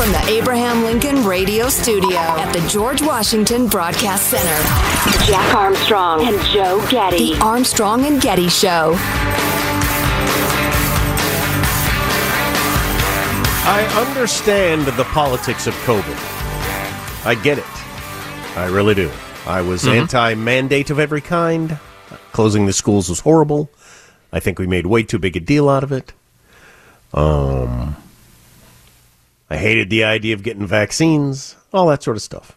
From the Abraham Lincoln Radio Studio at the George Washington Broadcast Center, Jack Armstrong and Joe Getty. The Armstrong and Getty Show. I understand the politics of COVID. I get it. I really do. I was Mhm. anti mandate of every kind. Closing the schools was horrible. I think we made way too big a deal out of it. Um, I hated the idea of getting vaccines, all that sort of stuff.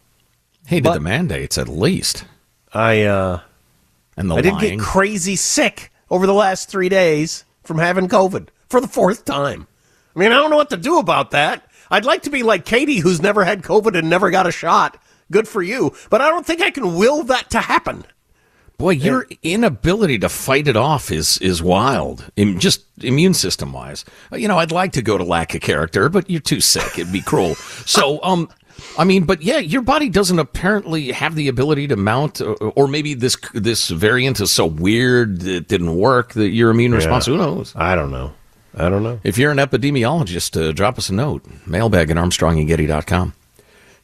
Hated But- the mandates at least. I uh, and the I did lying. get crazy sick over the last three days from having COVID for the fourth time. I mean, I don't know what to do about that. I'd like to be like Katie, who's never had COVID and never got a shot. Good for you, but I don't think I can will that to happen. Boy, your inability to fight it off is is wild. Im- just immune system wise. You know, I'd like to go to lack of character, but you're too sick. It'd be cruel. So, um, I mean, but yeah, your body doesn't apparently have the ability to mount, or, or maybe this this variant is so weird it didn't work that your immune response. Who knows? I don't know. I don't know. If you're an epidemiologist, uh, drop us a note. Mailbag at armstrongandgetty.com.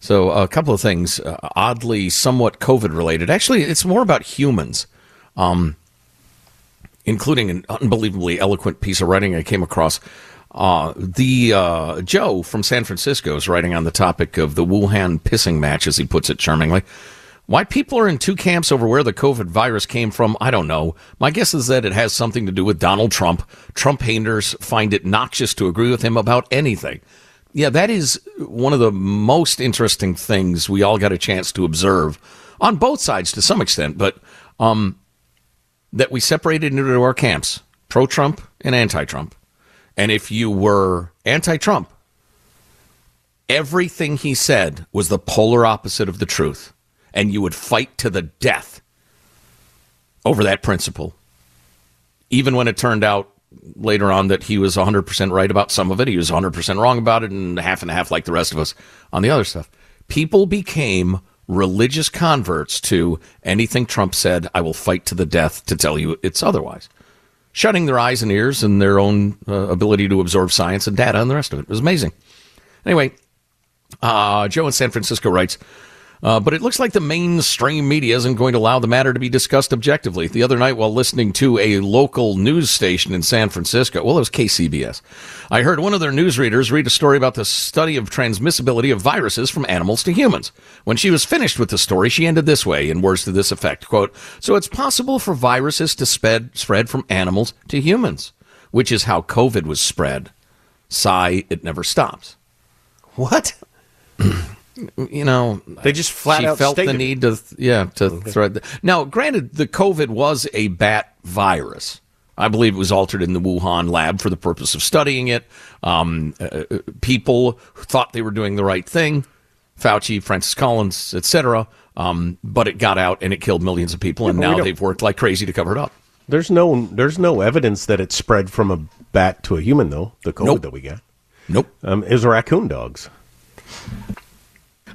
So a couple of things, uh, oddly somewhat COVID related. Actually, it's more about humans, um, including an unbelievably eloquent piece of writing I came across. Uh, the uh, Joe from San Francisco is writing on the topic of the Wuhan pissing match, as he puts it charmingly. Why people are in two camps over where the COVID virus came from, I don't know. My guess is that it has something to do with Donald Trump. Trump haters find it noxious to agree with him about anything. Yeah, that is one of the most interesting things we all got a chance to observe on both sides to some extent, but um, that we separated into our camps pro Trump and anti Trump. And if you were anti Trump, everything he said was the polar opposite of the truth. And you would fight to the death over that principle. Even when it turned out later on that he was 100% right about some of it, he was 100% wrong about it, and half and half like the rest of us on the other stuff. People became religious converts to anything Trump said, I will fight to the death to tell you it's otherwise. Shutting their eyes and ears and their own uh, ability to absorb science and data and the rest of it. It was amazing. Anyway, uh, Joe in San Francisco writes, uh, but it looks like the mainstream media isn't going to allow the matter to be discussed objectively. The other night, while listening to a local news station in San Francisco, well, it was KCBS, I heard one of their newsreaders read a story about the study of transmissibility of viruses from animals to humans. When she was finished with the story, she ended this way, in words to this effect, quote, So it's possible for viruses to spread, spread from animals to humans, which is how COVID was spread. Sigh, it never stops. What? you know, They just flat she out felt the need to, yeah, to thread. The, now, granted, the COVID was a bat virus. I believe it was altered in the Wuhan lab for the purpose of studying it. Um, uh, uh, people thought they were doing the right thing, Fauci, Francis Collins, etc. Um, but it got out and it killed millions of people, and now they've worked like crazy to cover it up. There's no there's no evidence that it spread from a bat to a human though. The COVID Nope. that we got. Nope. Um, is raccoon dogs.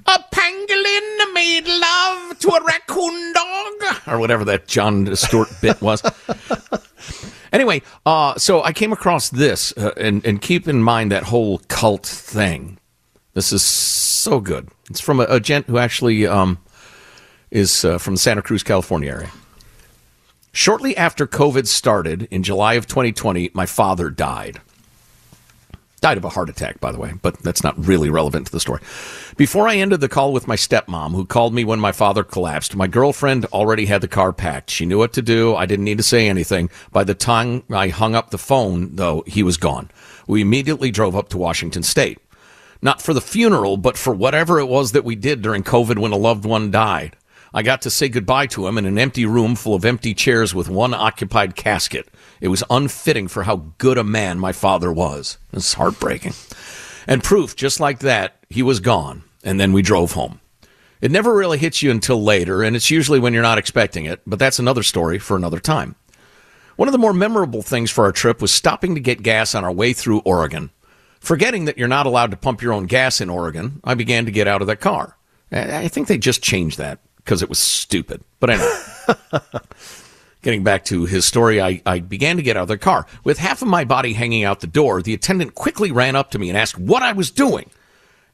A pangolin made love to a raccoon dog, or whatever that Jon Stewart bit was. anyway, uh, so I came across this, uh, and and keep in mind that whole cult thing. This is so good. It's from a, a gent who actually um, is uh, from the Santa Cruz, California area. Shortly after COVID started in July of 2020, my father died. Died of a heart attack, by the way, but that's not really relevant to the story. Before I ended the call with my stepmom, who called me when my father collapsed, my girlfriend already had the car packed. She knew what to do. I didn't need to say anything. By the time I hung up the phone, though, he was gone. We immediately drove up to Washington State. Not for the funeral, but for whatever it was that we did during COVID when a loved one died. I got to say goodbye to him in an empty room full of empty chairs with one occupied casket. It was unfitting for how good a man my father was. It's heartbreaking. And proof, just like that, he was gone. And then we drove home. It never really hits you until later, and it's usually when you're not expecting it, but that's another story for another time. One of the more memorable things for our trip was stopping to get gas on our way through Oregon. Forgetting that you're not allowed to pump your own gas in Oregon, I began to get out of that car. I I think they just changed that because it was stupid. But anyway. Getting back to his story, I, I began to get out of the car. With half of my body hanging out the door, the attendant quickly ran up to me and asked what I was doing.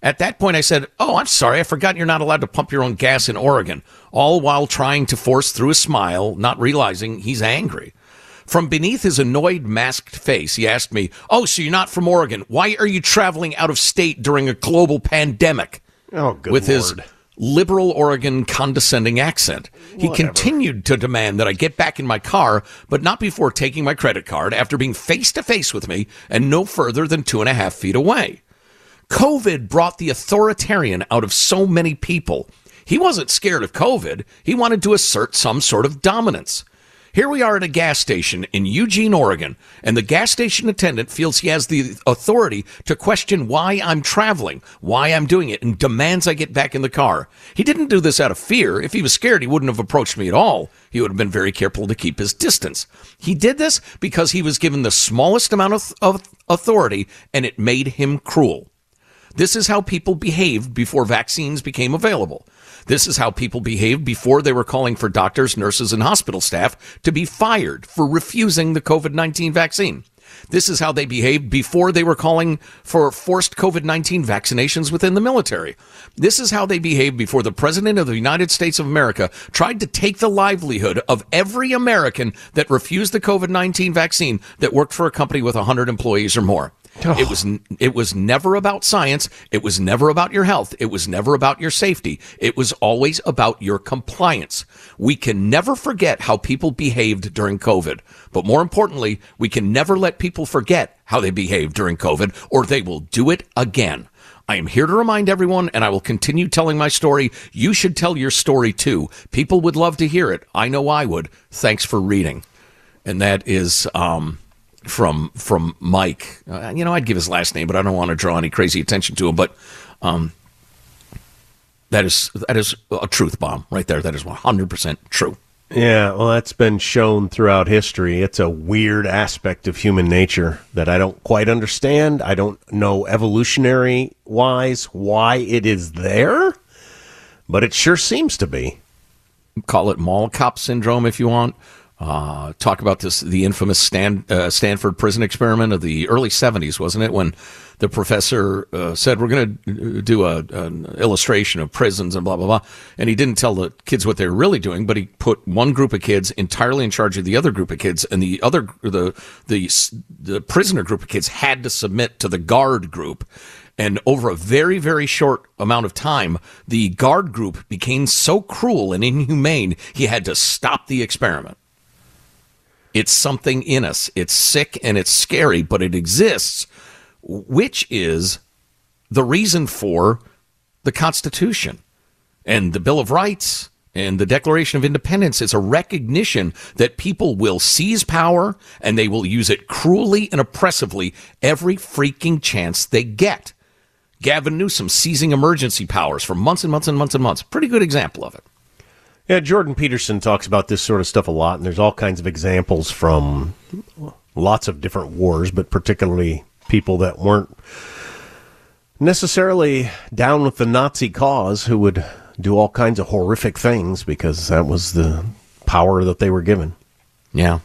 At that point, I said, Oh, I'm sorry. I forgot you're not allowed to pump your own gas in Oregon, all while trying to force through a smile, not realizing he's angry. From beneath his annoyed, masked face, he asked me, Oh, so you're not from Oregon. Why are you traveling out of state during a global pandemic? Oh, good With his Lord. Liberal Oregon condescending accent. He continued to demand that I get back in my car, but not before taking my credit card after being face to face with me and no further than two and a half feet away. COVID brought the authoritarian out of so many people. He wasn't scared of COVID. He wanted to assert some sort of dominance. Here we are at a gas station in Eugene, Oregon, and the gas station attendant feels he has the authority to question why I'm traveling, why I'm doing it, and demands I get back in the car. He didn't do this out of fear. If he was scared, he wouldn't have approached me at all. He would have been very careful to keep his distance. He did this because he was given the smallest amount of, authority, and it made him cruel. This is how people behaved before vaccines became available. This is how people behaved before they were calling for doctors, nurses, and hospital staff to be fired for refusing the COVID 19 vaccine. This is how they behaved before they were calling for forced COVID 19 vaccinations within the military. This is how they behaved before the President of the United States of America tried to take the livelihood of every American that refused the COVID 19 vaccine that worked for a company with 100 employees or more. It was it was never about science. It was never about your health. It was never about your safety. It was always about your compliance. We can never forget how people behaved during COVID. But more importantly, we can never let people forget how they behaved during COVID or they will do it again. I am here to remind everyone, and I will continue telling my story. You should tell your story too. People would love to hear it. I know I would. Thanks for reading. And that is um, from from Mike. Uh, you know, I'd give his last name, but I don't want to draw any crazy attention to him. But um, that is that is a truth bomb right there. That is one hundred percent true. Yeah, well, that's been shown throughout history. It's a weird aspect of human nature that I don't quite understand. I don't know evolutionary wise why it is there, but it sure seems to be. Call it mall cop syndrome if you want. Uh, talk about this the infamous Stan, uh, Stanford prison experiment of the early 70s, wasn't it? When the professor uh, said, We're going to do a, an illustration of prisons and blah, blah, blah. And he didn't tell the kids what they were really doing, but he put one group of kids entirely in charge of the other group of kids, and the other, the, the, the prisoner group of kids had to submit to the guard group. And over a very, very short amount of time, the guard group became so cruel and inhumane, he had to stop the experiment. It's something in us. It's sick and it's scary, but it exists, which is the reason for the Constitution and the Bill of Rights and the Declaration of Independence It's a recognition that people will seize power and they will use it cruelly and oppressively every freaking chance they get. Gavin Newsom seizing emergency powers for months and months and months and months. Pretty good example of it. Yeah, Jordan Peterson talks about this sort of stuff a lot, and there's all kinds of examples from lots of different wars, but particularly people that weren't necessarily down with the Nazi cause who would do all kinds of horrific things because that was the power that they were given. Yeah.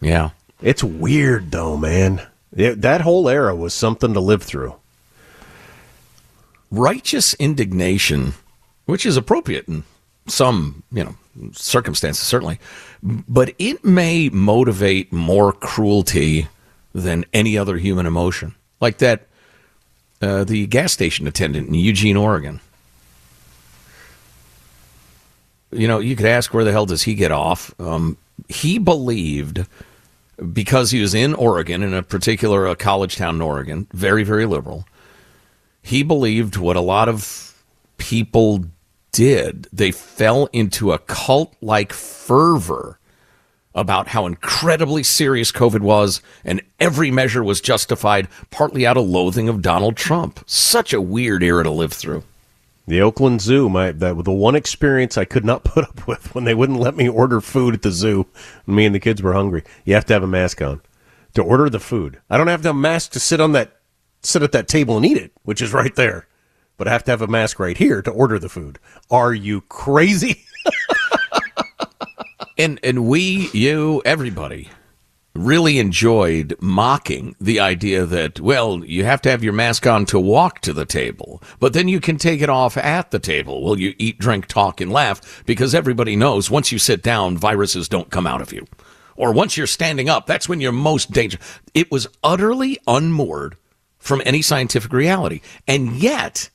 Yeah. It's weird, though, man. It, that whole era was something to live through. Righteous indignation, which is appropriate in some, you know, circumstances, certainly, but it may motivate more cruelty than any other human emotion. Like that, uh, the gas station attendant in Eugene, Oregon. You know, you could ask where the hell does he get off? Um, he believed because he was in Oregon, in a particular uh, college town in Oregon, very, very liberal. He believed what a lot of people did. They fell into a cult like fervor about how incredibly serious COVID was, and every measure was justified, partly out of loathing of Donald Trump. Such a weird era to live through. The Oakland Zoo, my that was the one experience I could not put up with when they wouldn't let me order food at the zoo. Me and the kids were hungry. You have to have a mask on to order the food. I don't have a mask to sit on that sit at that table and eat it, which is right there. But I have to have a mask right here to order the food. Are you crazy? and and we, you, everybody really enjoyed mocking the idea that, well, you have to have your mask on to walk to the table, but then you can take it off at the table. Well, you eat, drink, talk, and laugh because everybody knows once you sit down, viruses don't come out of you. Or once you're standing up, that's when you're most dangerous. It was utterly unmoored from any scientific reality. And yet,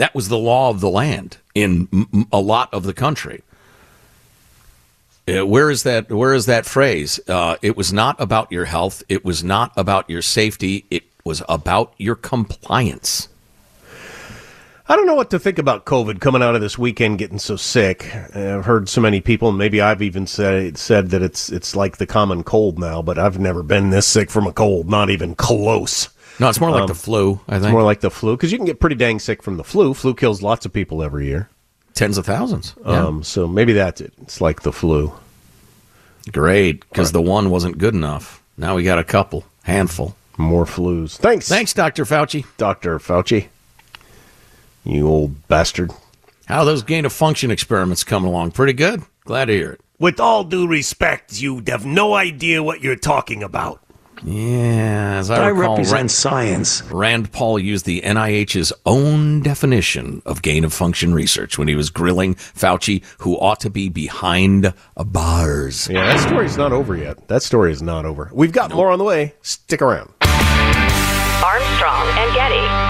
that was the law of the land in a lot of the country. Uh, where is that? Where is that phrase? Uh, it was not about your health. It was not about your safety. It was about your compliance. I don't know what to think about COVID coming out of this weekend, getting so sick. I've heard so many people, and maybe I've even said said that it's it's like the common cold now. But I've never been this sick from a cold, not even close. No, it's more like um, the flu. I think it's more like the flu because you can get pretty dang sick from the flu. Flu kills lots of people every year, tens of thousands. Yeah. Um, so maybe that's it. It's like the flu. Great, because right. the one wasn't good enough. Now we got a couple, handful. More flus. Thanks. Thanks, Dr. Fauci. Dr. Fauci. You old bastard. How those gain of function experiments coming along? Pretty good. Glad to hear it. With all due respect, you have no idea what you're talking about. Yeah, as I, I recall, represent Rand, science. Rand Paul used the NIH's own definition of gain of function research when he was grilling Fauci, who ought to be behind bars. Yeah, that story's not over yet. That story is not over. We've got nope. more on the way. Stick around. Armstrong and Getty.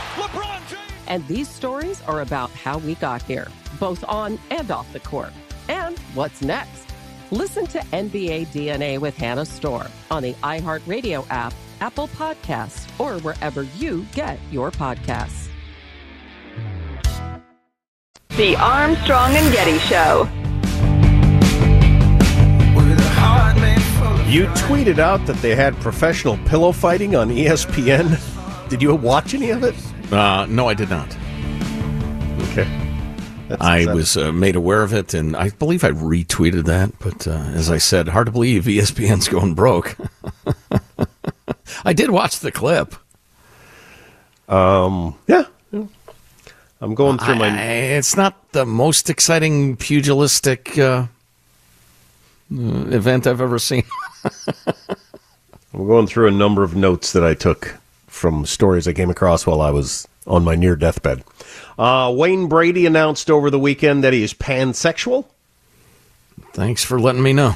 LeBron James. And these stories are about how we got here, both on and off the court. And what's next? Listen to NBA DNA with Hannah Storm on the iHeartRadio app, Apple Podcasts, or wherever you get your podcasts. The Armstrong and Getty Show. You tweeted out that they had professional pillow fighting on ESPN. Did you watch any of it? Uh, no, I did not. Okay. That's, I that- was uh, made aware of it, and I believe I retweeted that. But uh, as I said, hard to believe ESPN's going broke. I did watch the clip. Um, yeah. yeah. I'm going through my. I- it's not the most exciting pugilistic uh, uh, event I've ever seen. I'm going through a number of notes that I took from stories I came across while I was on my near deathbed. Uh, Wayne Brady announced over the weekend that he is pansexual. Thanks for letting me know.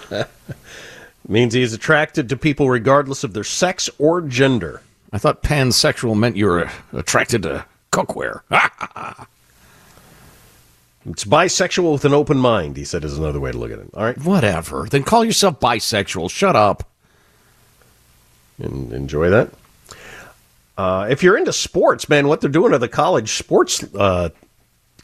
Means he is attracted to people regardless of their sex or gender. I thought pansexual meant you were attracted to cookware. It's bisexual with an open mind, he said is another way to look at it. All right. Whatever. Then call yourself bisexual. Shut up. And enjoy that. Uh, if you're into sports, man, what they're doing at the college sports uh,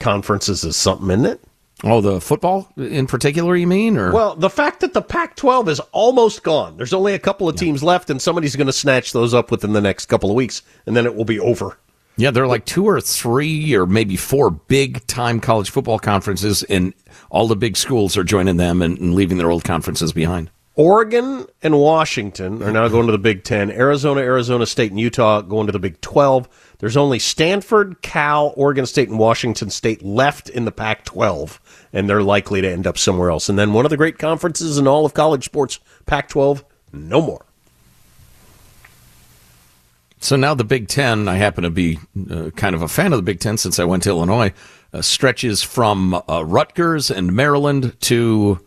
conferences is something, isn't it? Oh, the football in particular, you mean? Or Well, the fact that the Pac 12 is almost gone, there's only a couple of teams left, and somebody's going to snatch those up within the next couple of weeks, and then it will be over. Yeah, there are like two or three or maybe four big time college football conferences, and all the big schools are joining them and, and leaving their old conferences behind. Oregon and Washington are now going to the Big Ten. Arizona, Arizona State, and Utah going to the Big 12. There's only Stanford, Cal, Oregon State, and Washington State left in the Pac 12, and they're likely to end up somewhere else. And then one of the great conferences in all of college sports, Pac 12, no more. So now the Big Ten, I happen to be uh, kind of a fan of the Big Ten since I went to Illinois, uh, stretches from uh, Rutgers and Maryland to,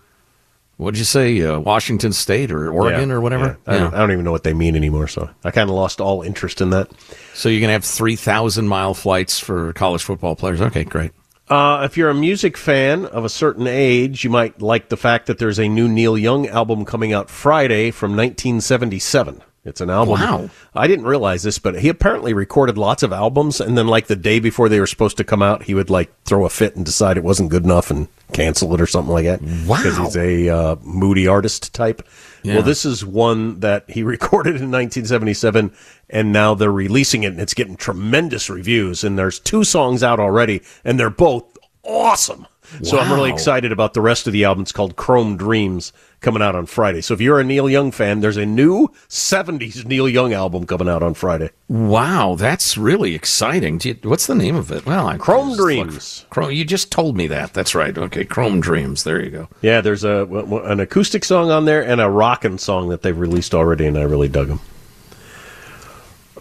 what'd you say, uh, Washington State or Oregon Yeah, or whatever? yeah. I, don't, I don't even know what they mean anymore, so I kind of lost all interest in that. So you're going to have 3,000 mile flights for college football players. Okay, great. Uh, if you're a music fan of a certain age, you might like the fact that there's a new Neil Young album coming out Friday from 1977. It's an album. Wow. I didn't realize this, but he apparently recorded lots of albums, and then like the day before they were supposed to come out, he would like throw a fit and decide it wasn't good enough and cancel it or something like that. Wow. Because he's a uh, moody artist type. Yeah. Well, this is one that he recorded in 1977, and now they're releasing it, and it's getting tremendous reviews. And there's two songs out already, and they're both awesome. So I'm really excited about the rest of the album. It's called Chrome Dreams, coming out on Friday. So if you're a Neil Young fan, there's a new 70s Neil Young album coming out on Friday. Wow, that's really exciting. You- what's the name of it? Well, I Chrome Dreams. Chrome, you just told me that. That's right. Okay, Chrome Dreams. There you go. Yeah, there's a an acoustic song on there and a rockin' song that they've released already, and I really dug them.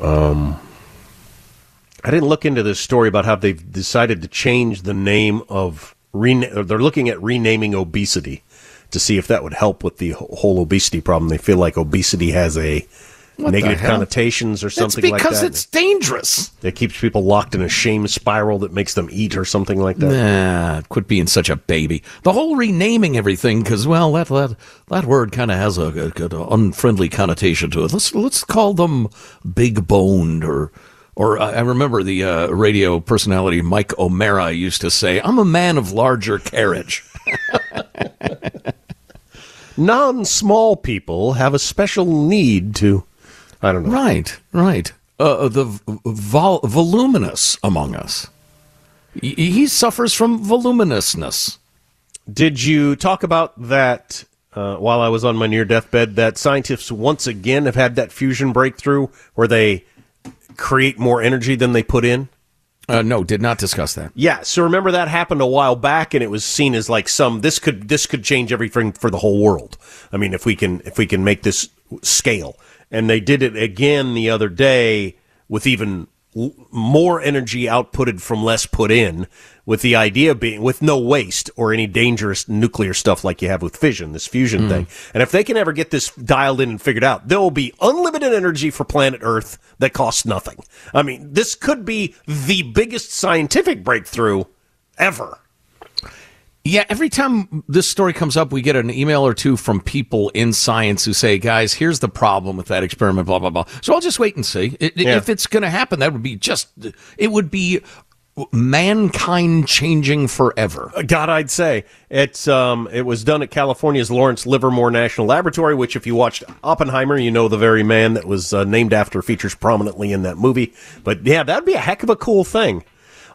Um, I didn't look into this story about how they've decided to change the name of rena- they're looking at renaming obesity to see if that would help with the whole obesity problem. They feel like obesity has a What negative connotations or something like that. because it's dangerous. It keeps people locked in a shame spiral that makes them eat or something like that. Nah, quit being such a baby. The whole renaming everything, because well, that that that word kind of has a, a, a unfriendly connotation to it. Let's let's call them big boned or. Or I I remember the uh, radio personality Mike O'Mara used to say, "I'm a man of larger carriage." Non-small people have a special need to, I don't know. Right, right. Uh, the vol- voluminous among us. He, he suffers from voluminousness. Did you talk about that uh, while I was on my near deathbed? That scientists once again have had that fusion breakthrough where they create more energy than they put in? Uh, no, did not discuss that. Yeah, so remember that happened a while back, and it was seen as like some this could this could change everything for the whole world. I mean, if we can if we can make this scale, and they did it again the other day with even more energy outputted from less put in, with the idea being with no waste or any dangerous nuclear stuff like you have with fission, this fusion hmm. thing. And if they can ever get this dialed in and figured out, there will be unlimited energy for planet Earth that costs nothing. I mean, this could be the biggest scientific breakthrough ever. Yeah, every time this story comes up, we get an email or two from people in science who say, guys, here's the problem with that experiment, blah, blah, blah. So I'll just wait and see. I- Yeah. If it's going to happen, that would be just, it would be mankind changing forever. God, I'd say it's um, it was done at California's Lawrence Livermore National Laboratory, which, if you watched Oppenheimer, you know the very man that was uh, named after features prominently in that movie. But yeah, that'd be a heck of a cool thing.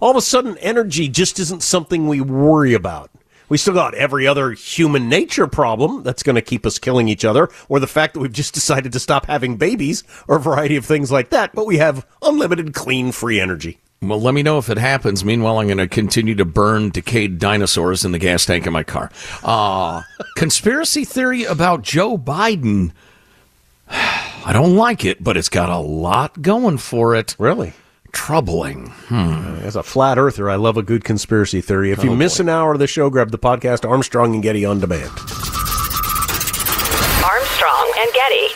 All of a sudden, energy just isn't something we worry about. We still got every other human nature problem that's going to keep us killing each other, or the fact that we've just decided to stop having babies, or a variety of things like that. But we have unlimited, clean, free energy. Well, let me know if it happens. Meanwhile, I'm going to continue to burn decayed dinosaurs in the gas tank of my car. Uh, conspiracy theory about Joe Biden. I don't like it, but it's got a lot going for it. Really? Troubling. Hmm. As a flat earther, I love a good conspiracy theory. If you Oh, miss an hour of the show, grab the podcast Armstrong and Getty on demand. Armstrong and Getty.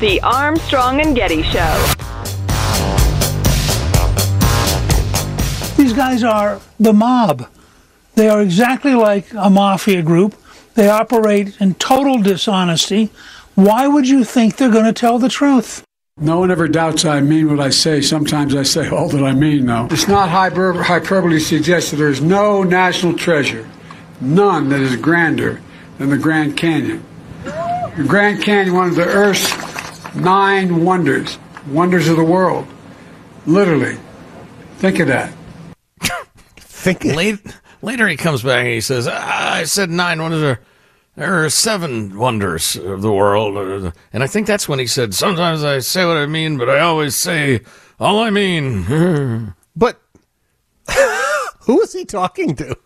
The Armstrong and Getty Show. These guys are the mob. They are exactly like a mafia group. They operate in total dishonesty. Why would you think they're going to tell the truth? No one ever doubts I mean what I say. Sometimes I say all that I mean, though. It's not hyper- hyperbole to suggest that there is no national treasure, none that is grander than the Grand Canyon. The Grand Canyon, one of the Earth's nine wonders, wonders of the world. Literally. Think of that. Think Late, later he comes back and he says, I said nine wonders are. There are seven wonders of the world. And I think that's when he said, Sometimes I say what I mean, but I always say all I mean. but who is he talking to?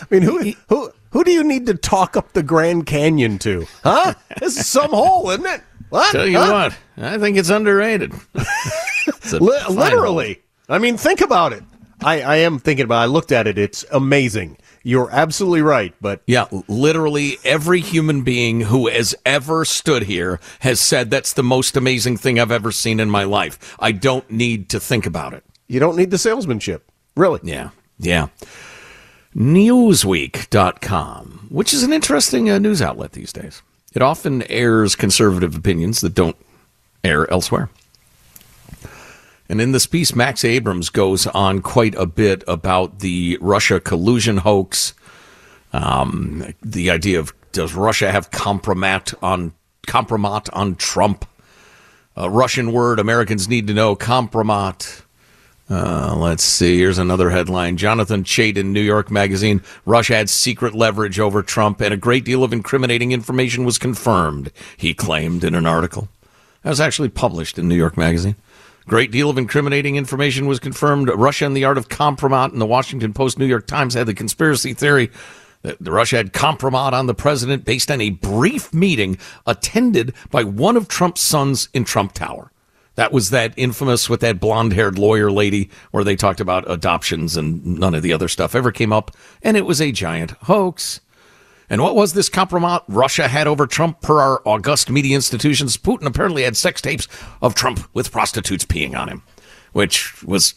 I mean, who who who do you need to talk up the Grand Canyon to? Huh? This is some hole, isn't it? What? Tell you Huh? what, I think it's underrated. It's a Li- fine literally. I mean, think about it. I, I am thinking about. it. I looked at it. It's amazing. You're absolutely right. But Yeah, literally every human being who has ever stood here has said that's the most amazing thing I've ever seen in my life. I don't need to think about it. you don't need the salesmanship, really. Yeah, yeah. Newsweek.com, which is an interesting uh, news outlet these days. It often airs conservative opinions that don't air elsewhere. And in this piece, Max Abrahms goes on quite a bit about the Russia collusion hoax, um, the idea of does Russia have compromat on compromat on Trump? A Russian word Americans need to know: compromat. Uh, let's see. Here's another headline. Jonathan Chait in New York Magazine. Russia had secret leverage over Trump, and a great deal of incriminating information was confirmed. He claimed in an article that was actually published in New York Magazine. Great deal of incriminating information was confirmed. Russia and the art of compromat and the Washington Post, New York Times had the conspiracy theory that Russia had compromat on the president based on a brief meeting attended by one of Trump's sons in Trump Tower. That was that infamous with that blonde haired lawyer lady where they talked about adoptions and none of the other stuff ever came up. And it was a giant hoax. And what was this compromise Russia had over Trump per our august media institutions? Putin apparently had sex tapes of Trump with prostitutes peeing on him, which was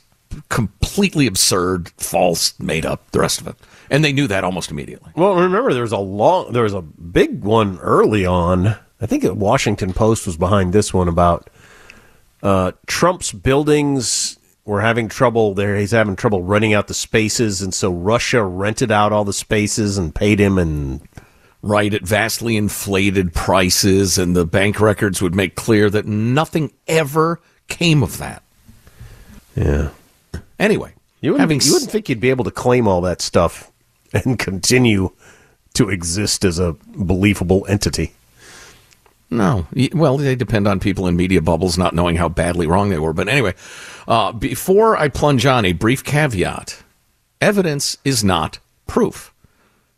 completely absurd, false, made up, the rest of it. And they knew that almost immediately. Well, remember there was a long, there was a big one early on. I think the Washington Post was behind this one about uh, Trump's buildings were having trouble. There, he's having trouble renting out the spaces, and so Russia rented out all the spaces and paid him. And right at vastly inflated prices, and the bank records would make clear that nothing ever came of that. Yeah. Anyway, you wouldn't, having you wouldn't think you'd be able to claim all that stuff and continue to exist as a believable entity. No. Well, they depend on people in media bubbles not knowing how badly wrong they were. But anyway, uh, before I plunge on, a brief caveat evidence is not proof.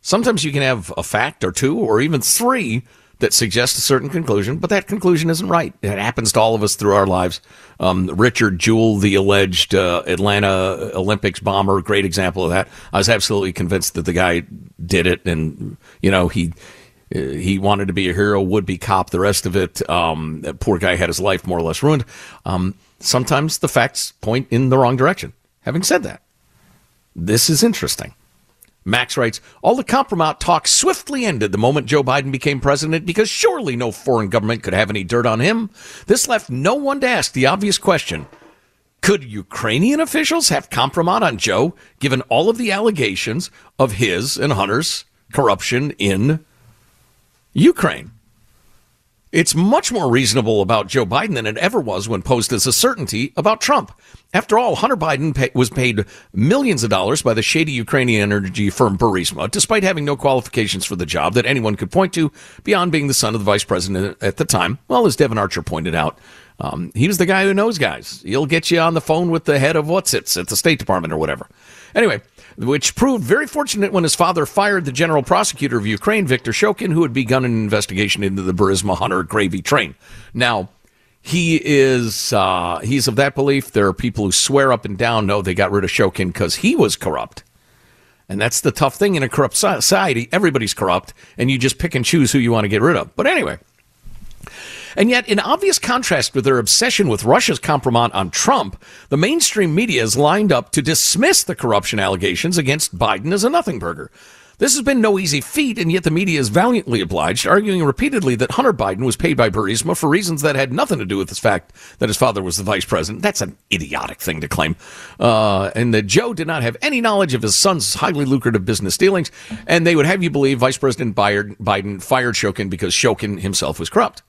Sometimes you can have a fact or two or even three that suggest a certain conclusion, but that conclusion isn't right. It happens to all of us through our lives. Um, Richard Jewell, the alleged uh, Atlanta Olympics bomber, great example of that. I was absolutely convinced that the guy did it, and you know he he wanted to be a hero, would be cop. The rest of it, um, poor guy had his life more or less ruined. Um, sometimes the facts point in the wrong direction. Having said that, this is interesting. Max writes, all the compromise talk swiftly ended the moment Joe Biden became president because surely no foreign government could have any dirt on him. This left no one to ask the obvious question. Could Ukrainian officials have compromise on Joe given all of the allegations of his and Hunter's corruption in Ukraine? It's much more reasonable about Joe Biden than it ever was when posed as a certainty about Trump. After all, Hunter Biden pay, was paid millions of dollars by the shady Ukrainian energy firm Burisma, despite having no qualifications for the job that anyone could point to beyond being the son of the vice president at the time. Well, as Devon Archer pointed out, um, he was the guy who knows guys. He'll get you on the phone with the head of what's it's at the State Department or whatever. Anyway, which proved very fortunate when his father fired the general prosecutor of Ukraine, Viktor Shokin, who had begun an investigation into the Burisma Hunter gravy train. Now, he is uh, he's of that belief. There are people who swear up and down, no, they got rid of Shokin because he was corrupt. And that's the tough thing in a corrupt society. Everybody's corrupt, and you just pick and choose who you want to get rid of. But anyway, and yet, in obvious contrast with their obsession with Russia's compromise on Trump, the mainstream media is lined up to dismiss the corruption allegations against Biden as a nothing burger. This has been no easy feat, and yet the media is valiantly obliged, arguing repeatedly that Hunter Biden was paid by Burisma for reasons that had nothing to do with the fact that his father was the vice president. That's an idiotic thing to claim. Uh, and that Joe did not have any knowledge of his son's highly lucrative business dealings, and they would have you believe Vice President Biden fired Shokin because Shokin himself was corrupt.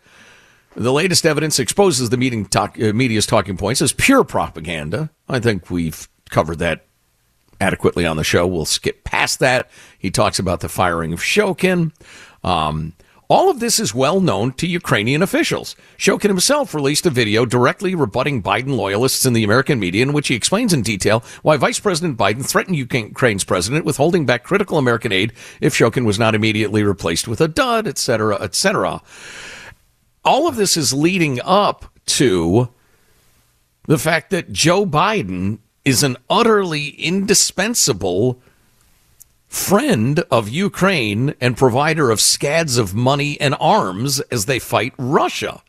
The latest evidence exposes the talk, uh, media's talking points as pure propaganda. I think we've covered that adequately on the show. We'll skip past that. He talks about the firing of Shokin. Um, all of this is well known to Ukrainian officials. Shokin himself released a video directly rebutting Biden loyalists in the American media in which he explains in detail why Vice President Biden threatened Ukraine's president with holding back critical American aid if Shokin was not immediately replaced with a dud, etc., etc all of this is leading up to the fact that Joe Biden is an utterly indispensable friend of Ukraine and provider of scads of money and arms as they fight Russia.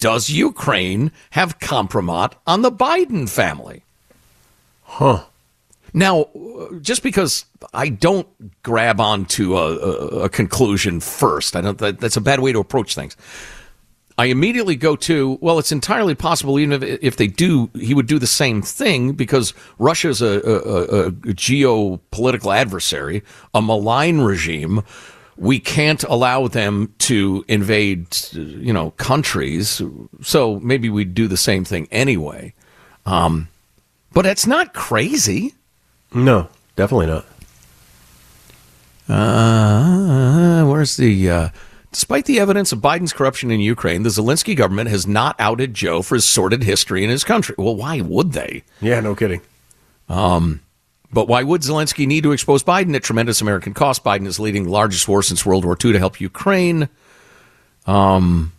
Does Ukraine have compromise on the Biden family? Huh. Now, just because I don't grab onto a, a, a conclusion first, I don't. That, that's a bad way to approach things. I immediately go to, well, it's entirely possible, even if, if they do, he would do the same thing because Russia is a, a, a geopolitical adversary, a malign regime. We can't allow them to invade, you know, countries. So maybe we'd do the same thing anyway. Um, but it's not crazy. No, definitely not. Uh, where's the. Uh, Despite the evidence of Biden's corruption in Ukraine, the Zelensky government has not outed Joe for his sordid history in his country. Well, why would they? Yeah, no kidding. Um, but why would Zelensky need to expose Biden at tremendous American cost? Biden is leading the largest war since World War II to help Ukraine. Um,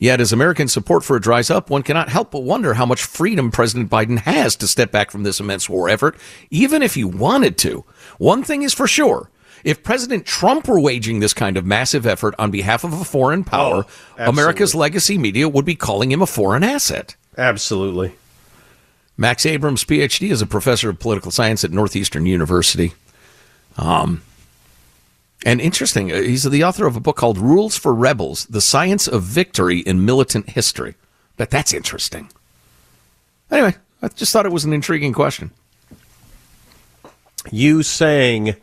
yet, as American support for it dries up, one cannot help but wonder how much freedom President Biden has to step back from this immense war effort, even if he wanted to. One thing is for sure if President Trump were waging this kind of massive effort on behalf of a foreign power, oh, America's legacy media would be calling him a foreign asset. Absolutely. Max Abrahms, PhD, is a professor of political science at Northeastern University. Um, and interesting, uh, he's the author of a book called Rules for Rebels The Science of Victory in Militant History. But that's interesting. Anyway, I just thought it was an intriguing question. You saying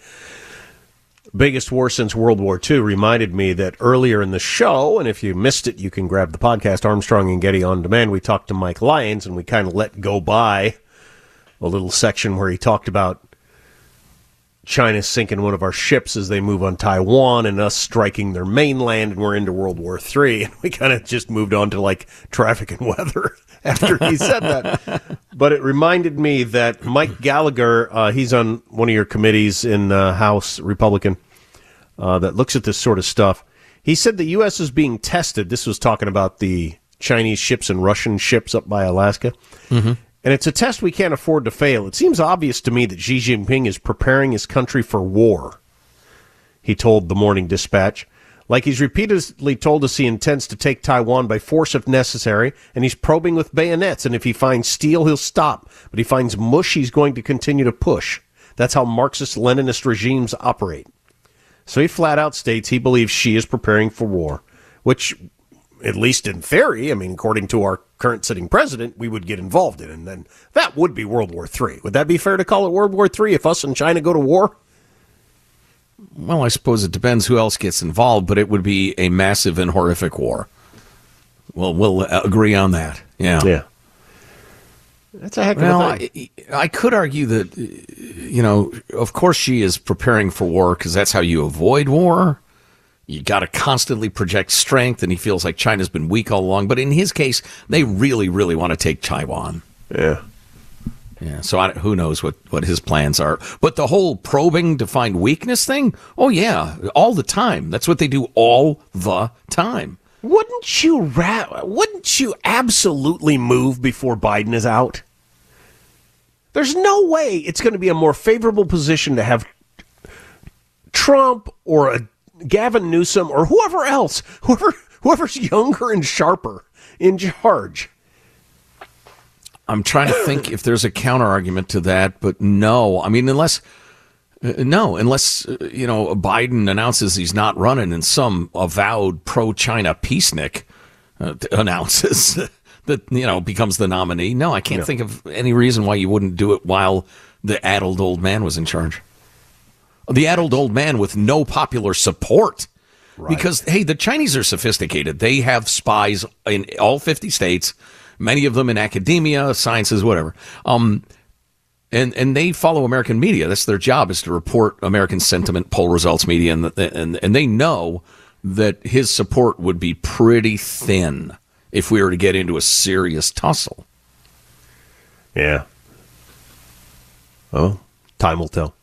biggest war since World War II reminded me that earlier in the show, and if you missed it, you can grab the podcast Armstrong and Getty on demand. We talked to Mike Lyons and we kind of let go by a little section where he talked about China sinking one of our ships as they move on Taiwan and us striking their mainland, and we're into World War III. And we kind of just moved on to like traffic and weather after he said that. But it reminded me that Mike Gallagher, uh, he's on one of your committees in uh, House Republican uh, that looks at this sort of stuff. He said the U.S. is being tested. This was talking about the Chinese ships and Russian ships up by Alaska. Mm-hmm. And it's a test we can't afford to fail. It seems obvious to me that Xi Jinping is preparing his country for war, he told the Morning Dispatch. Like he's repeatedly told us he intends to take Taiwan by force if necessary, and he's probing with bayonets, and if he finds steel, he'll stop. But he finds mush, he's going to continue to push. That's how Marxist Leninist regimes operate. So he flat out states he believes Xi is preparing for war, which, at least in theory, I mean, according to our current sitting president, we would get involved in. And then that would be World War III. Would that be fair to call it World War III if us and China go to war? Well, I suppose it depends who else gets involved, but it would be a massive and horrific war. Well, we'll uh, agree on that. Yeah. Yeah. That's a heck of well, a thing. I, I could argue that, uh, you know, of course Xi is preparing for war because that's how you avoid war. You got to constantly project strength, and he feels like China's been weak all along. But in his case, they really, really want to take Taiwan. Yeah. Yeah, so I, who knows what, what his plans are. But the whole probing to find weakness thing, oh, yeah, all the time. That's what they do all the time. Wouldn't you ra- wouldn't you absolutely move before Biden is out? There's no way it's going to be a more favorable position to have Trump or a Gavin Newsom or whoever else, whoever whoever's younger and sharper in charge. I'm trying to think if there's a counter argument to that, but no. I mean, unless uh, no, unless uh, you know Biden announces he's not running, and some avowed pro-China peacenik uh, announces that you know becomes the nominee. No, I can't Yeah. think of any reason why you wouldn't do it while the addled old man was in charge. The addled old man with no popular support. Because hey, the Chinese are sophisticated. They have spies in all 50 states, many of them in academia, sciences, whatever. Um, and and they follow American media. That's their job is to report American sentiment, poll results, media, and and and they know that his support would be pretty thin if we were to get into a serious tussle. Yeah. Oh, time will tell.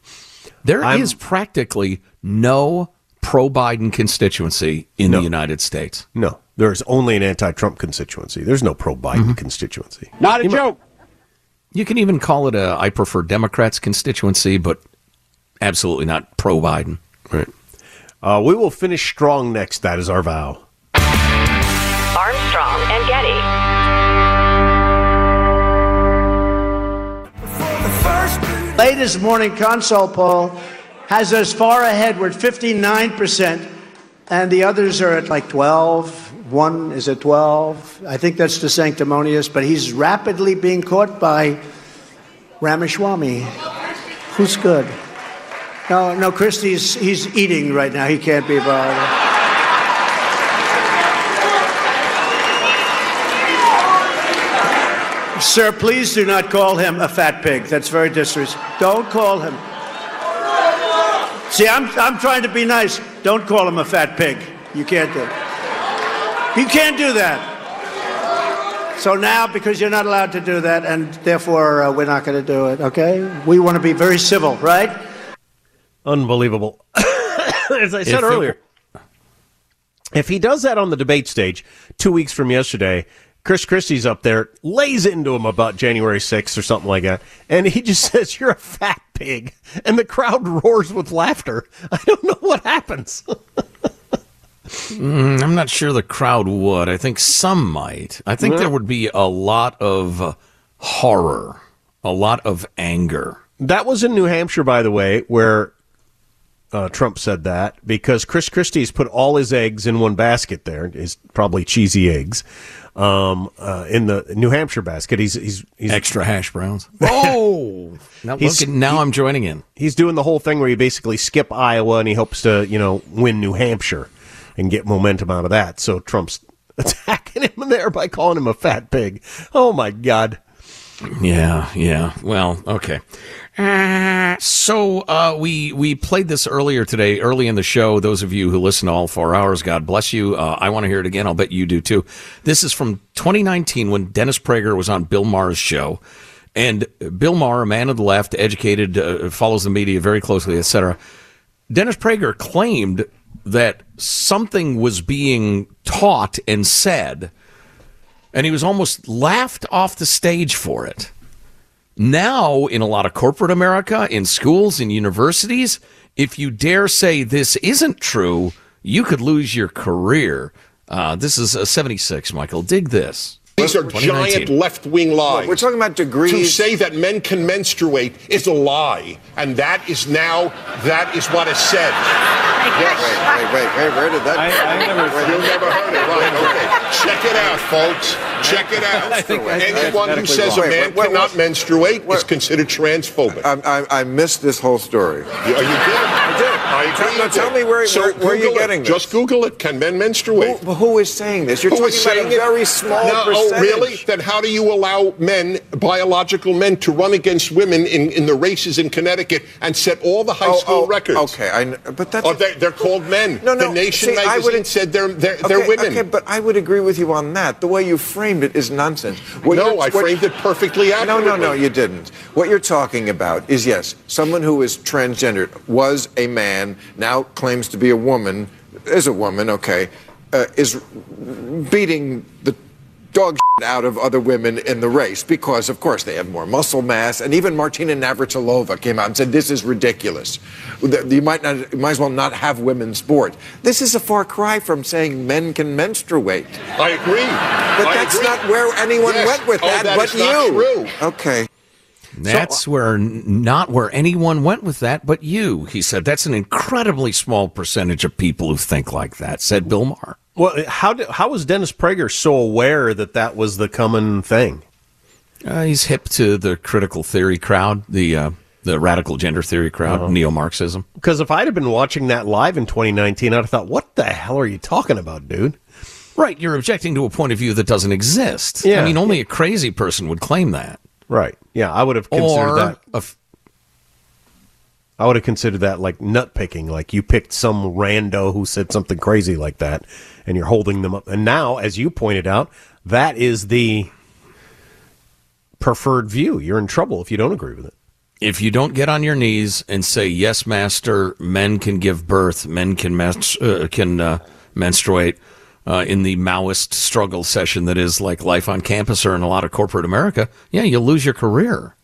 There is I'm- practically no pro Biden constituency in the United States. No, there's only an anti-Trump constituency. There's no pro-Biden constituency. Not a joke. You can even call it a I prefer Democrats constituency, but absolutely not pro Biden. Right. Uh, we will finish strong next. That is our vow. Armstrong and Getty. Latest morning consult poll has us far ahead. We're at 59%, and the others are at like 12. One is at 12. I think that's DeSanctimonious, but he's rapidly being caught by Ramaswamy. Who's good? No, no, Christie's he's eating right now. He can't be bothered. Sir, please do not call him a fat pig. That's very disrespectful. Don't call him. See, I'm, I'm trying to be nice. Don't call him a fat pig. You can't do it. You can't do that. So now, because you're not allowed to do that, and therefore uh, we're not going to do it, okay? We want to be very civil, right? Unbelievable. As I If said it- earlier, if he does that on the debate stage two weeks from yesterday, Chris Christie's up there, lays into him about January 6th or something like that, and he just says, You're a fat pig. And the crowd roars with laughter. I don't know what happens. Mm, I'm not sure the crowd would. I think some might. I think Yeah. there would be a lot of uh, horror, a lot of anger. That was in New Hampshire, by the way, where uh, Trump said that because Chris Christie's put all his eggs in one basket there, his probably cheesy eggs, um, uh, in the New Hampshire basket. He's he's, he's Extra hash browns. Oh, now, He's- look at, now I'm joining in. He's doing the whole thing where you basically skip Iowa and he hopes to, you know, win New Hampshire and get momentum out of that. So Trump's attacking him there by calling him a fat pig. Oh my God. Yeah, yeah. Well, okay. So uh, we we played this earlier today, early in the show. Those of you who listen all four hours, God bless you. Uh, I want to hear it again. I'll bet you do too. This is from 2019 when Dennis Prager was on Bill Maher's show, and Bill Maher, a man of the left, educated, uh, follows the media very closely, etc. Dennis Prager claimed that something was being taught and said and he was almost laughed off the stage for it. Now, in a lot of corporate America, in schools, in universities, if you dare say this isn't true, you could lose your career. Uh, this is a 76, Michael. Dig this. These are giant left wing lies. we're talking about degrees. To say that men can menstruate is a lie. And that is now, that is what is said. Wait, wait, wait, wait, where did that? I, I never, you never heard it, right? Okay, check it out, folks. Check it out. I think that's Anyone who says wrong. a man Wait, wait, cannot wait. menstruate is considered transphobic. I, I, I missed this whole story. You, you did. I did. I agree. Tell, no, tell me where, So where, where are you it. getting this? Just Google it. Can men menstruate? Who, who is saying this? You're Who talking about a very small no, percentage. Oh, really? Then how do you allow men, biological men, to run against women in, in the races in Connecticut and set all the high Oh, school oh, records? Okay, I, but that's Oh, they, they're called men. No, no. The Nation see, I magazine would- said they're they're, okay, they're women. Okay, but I would agree with you on that. The way you framed it is nonsense. What no, I framed it perfectly No, no, no, you didn't. What you're talking about is yes, someone who is transgendered was a man, now claims to be a woman, is a woman, okay, uh, is beating the dog shit out of other women in the race because, of course, they have more muscle mass. And even Martina Navratilova came out and said, "This is ridiculous. You might not, you might as well not have women's sport." This is a far cry from saying men can menstruate. I agree. But I that's agree. not where anyone Yes. went with Oh, that, that but you. true. Okay. That's where not where anyone went with that, but you. He said that's an incredibly small percentage of people who think like that. Said Bill Maher. Well, how did, how was Dennis Prager so aware that that was the coming thing? Uh, he's hip to the critical theory crowd, the uh, the radical gender theory crowd, Uh-huh. neo Marxism. Because if I'd have been watching that live in 2019, I'd have thought, "What the hell are you talking about, dude?" Right, you're objecting to a point of view that doesn't exist. Yeah. I mean, only a crazy person would claim that. Right. Yeah, I would have considered Or that. a f- I would have considered that like nut picking. Like you picked some rando who said something crazy like that, and you're holding them up. And now, as you pointed out, that is the preferred view. You're in trouble if you don't agree with it. if you don't get on your knees and say, "Yes, master, men can give birth, men can mas- uh, can uh, menstruate," uh, in the Maoist struggle session that is like life on campus or in a lot of corporate America, yeah, you'll lose your career.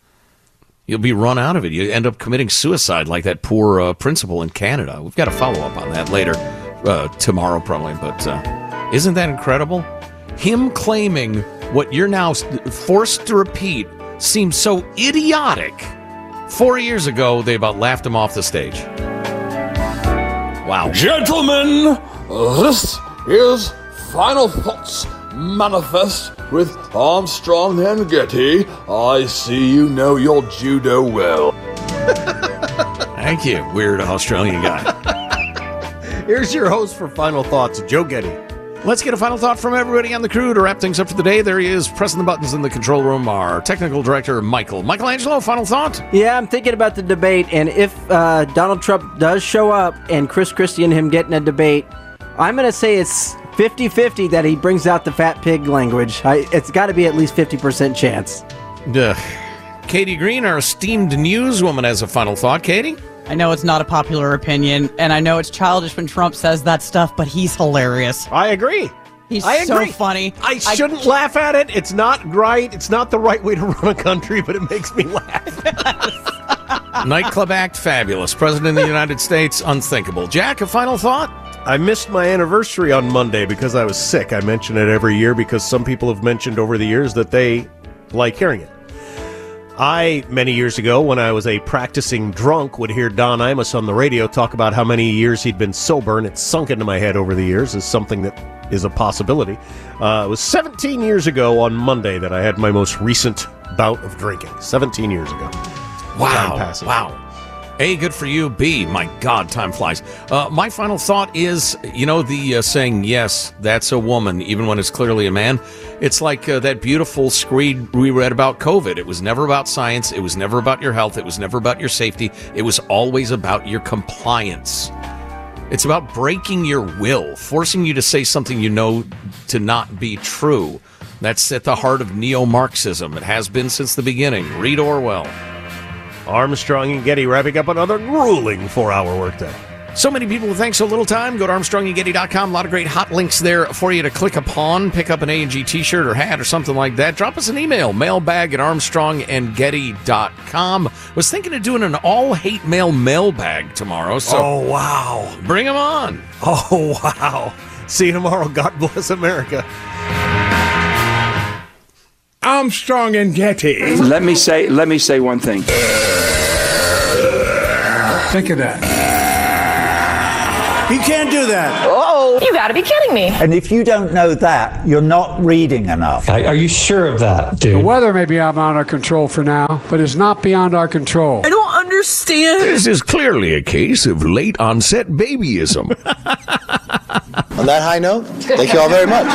You'll be run out of it. You end up committing suicide like that poor uh, principal in Canada. We've got to follow up on that later, uh, tomorrow probably. But uh, isn't that incredible? Him claiming what you're now forced to repeat seems so idiotic. Four years ago, they about laughed him off the stage. Wow. Gentlemen, this is Final Thoughts Manifest with Armstrong and Getty. I see you know your judo well. Thank you, weird Australian guy. Here's your host for final thoughts, Joe Getty. Let's get a final thought from everybody on the crew to wrap things up for the day. There he is, pressing the buttons in the control room. Our technical director, Michael. Michelangelo, final thought? Yeah, I'm thinking about the debate, and if uh, Donald Trump does show up and Chris Christie and him get in a debate, I'm going to say it's 50 50 that he brings out the fat pig language. I, it's got to be at least 50% chance. Ugh. Katie Green, our esteemed newswoman, has a final thought. Katie? I know it's not a popular opinion, and I know it's childish when Trump says that stuff, but he's hilarious. I agree. He's I so agree. funny. I shouldn't laugh at it. It's not right. It's not the right way to run a country, but it makes me laugh. Nightclub act, fabulous. President of the United States, unthinkable. Jack, a final thought? I missed my anniversary on Monday because I was sick. I mention it every year because some people have mentioned over the years that they like hearing it. I, many years ago, when I was a practicing drunk, would hear Don Imus on the radio talk about how many years he'd been sober, and it sunk into my head over the years as something that is a possibility. Uh, it was 17 years ago on Monday that I had my most recent bout of drinking. 17 years ago. Wow. Wow. A, good for you. B, my God, time flies. Uh, my final thought is you know, the uh, saying, yes, that's a woman, even when it's clearly a man. It's like uh, that beautiful screed we read about COVID. It was never about science. It was never about your health. It was never about your safety. It was always about your compliance. It's about breaking your will, forcing you to say something you know to not be true. That's at the heart of neo Marxism. It has been since the beginning. Read Orwell. Armstrong and Getty wrapping up another grueling four hour workday. So many people with thanks so little time. Go to ArmstrongandGetty.com. A lot of great hot links there for you to click upon. Pick up an A&G t-shirt or hat or something like that. Drop us an email, mailbag at ArmstrongandGetty.com. Was thinking of doing an all-hate mail mailbag tomorrow. So oh, wow. Bring them on. Oh, wow. See you tomorrow. God bless America. Armstrong and Getty. Let me say let me say one thing. Think of that. You can't do that. Oh, you gotta be kidding me. And if you don't know that, you're not reading enough. Are you sure of that, dude? The weather may be out of our control for now, but it's not beyond our control. I don't understand. This is clearly a case of late onset babyism. On that high note, thank you all very much.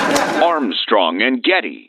Armstrong and Getty.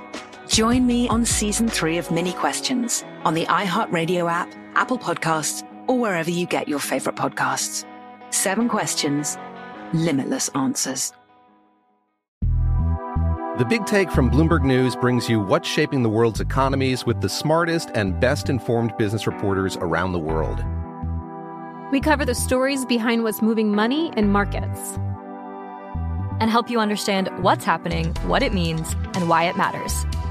Join me on season three of Minnie Questions on the iHeartRadio app, Apple Podcasts, or wherever you get your favorite podcasts. Seven questions, limitless answers. The Big Take from Bloomberg News brings you what's shaping the world's economies with the smartest and best informed business reporters around the world. We cover the stories behind what's moving money and markets and help you understand what's happening, what it means, and why it matters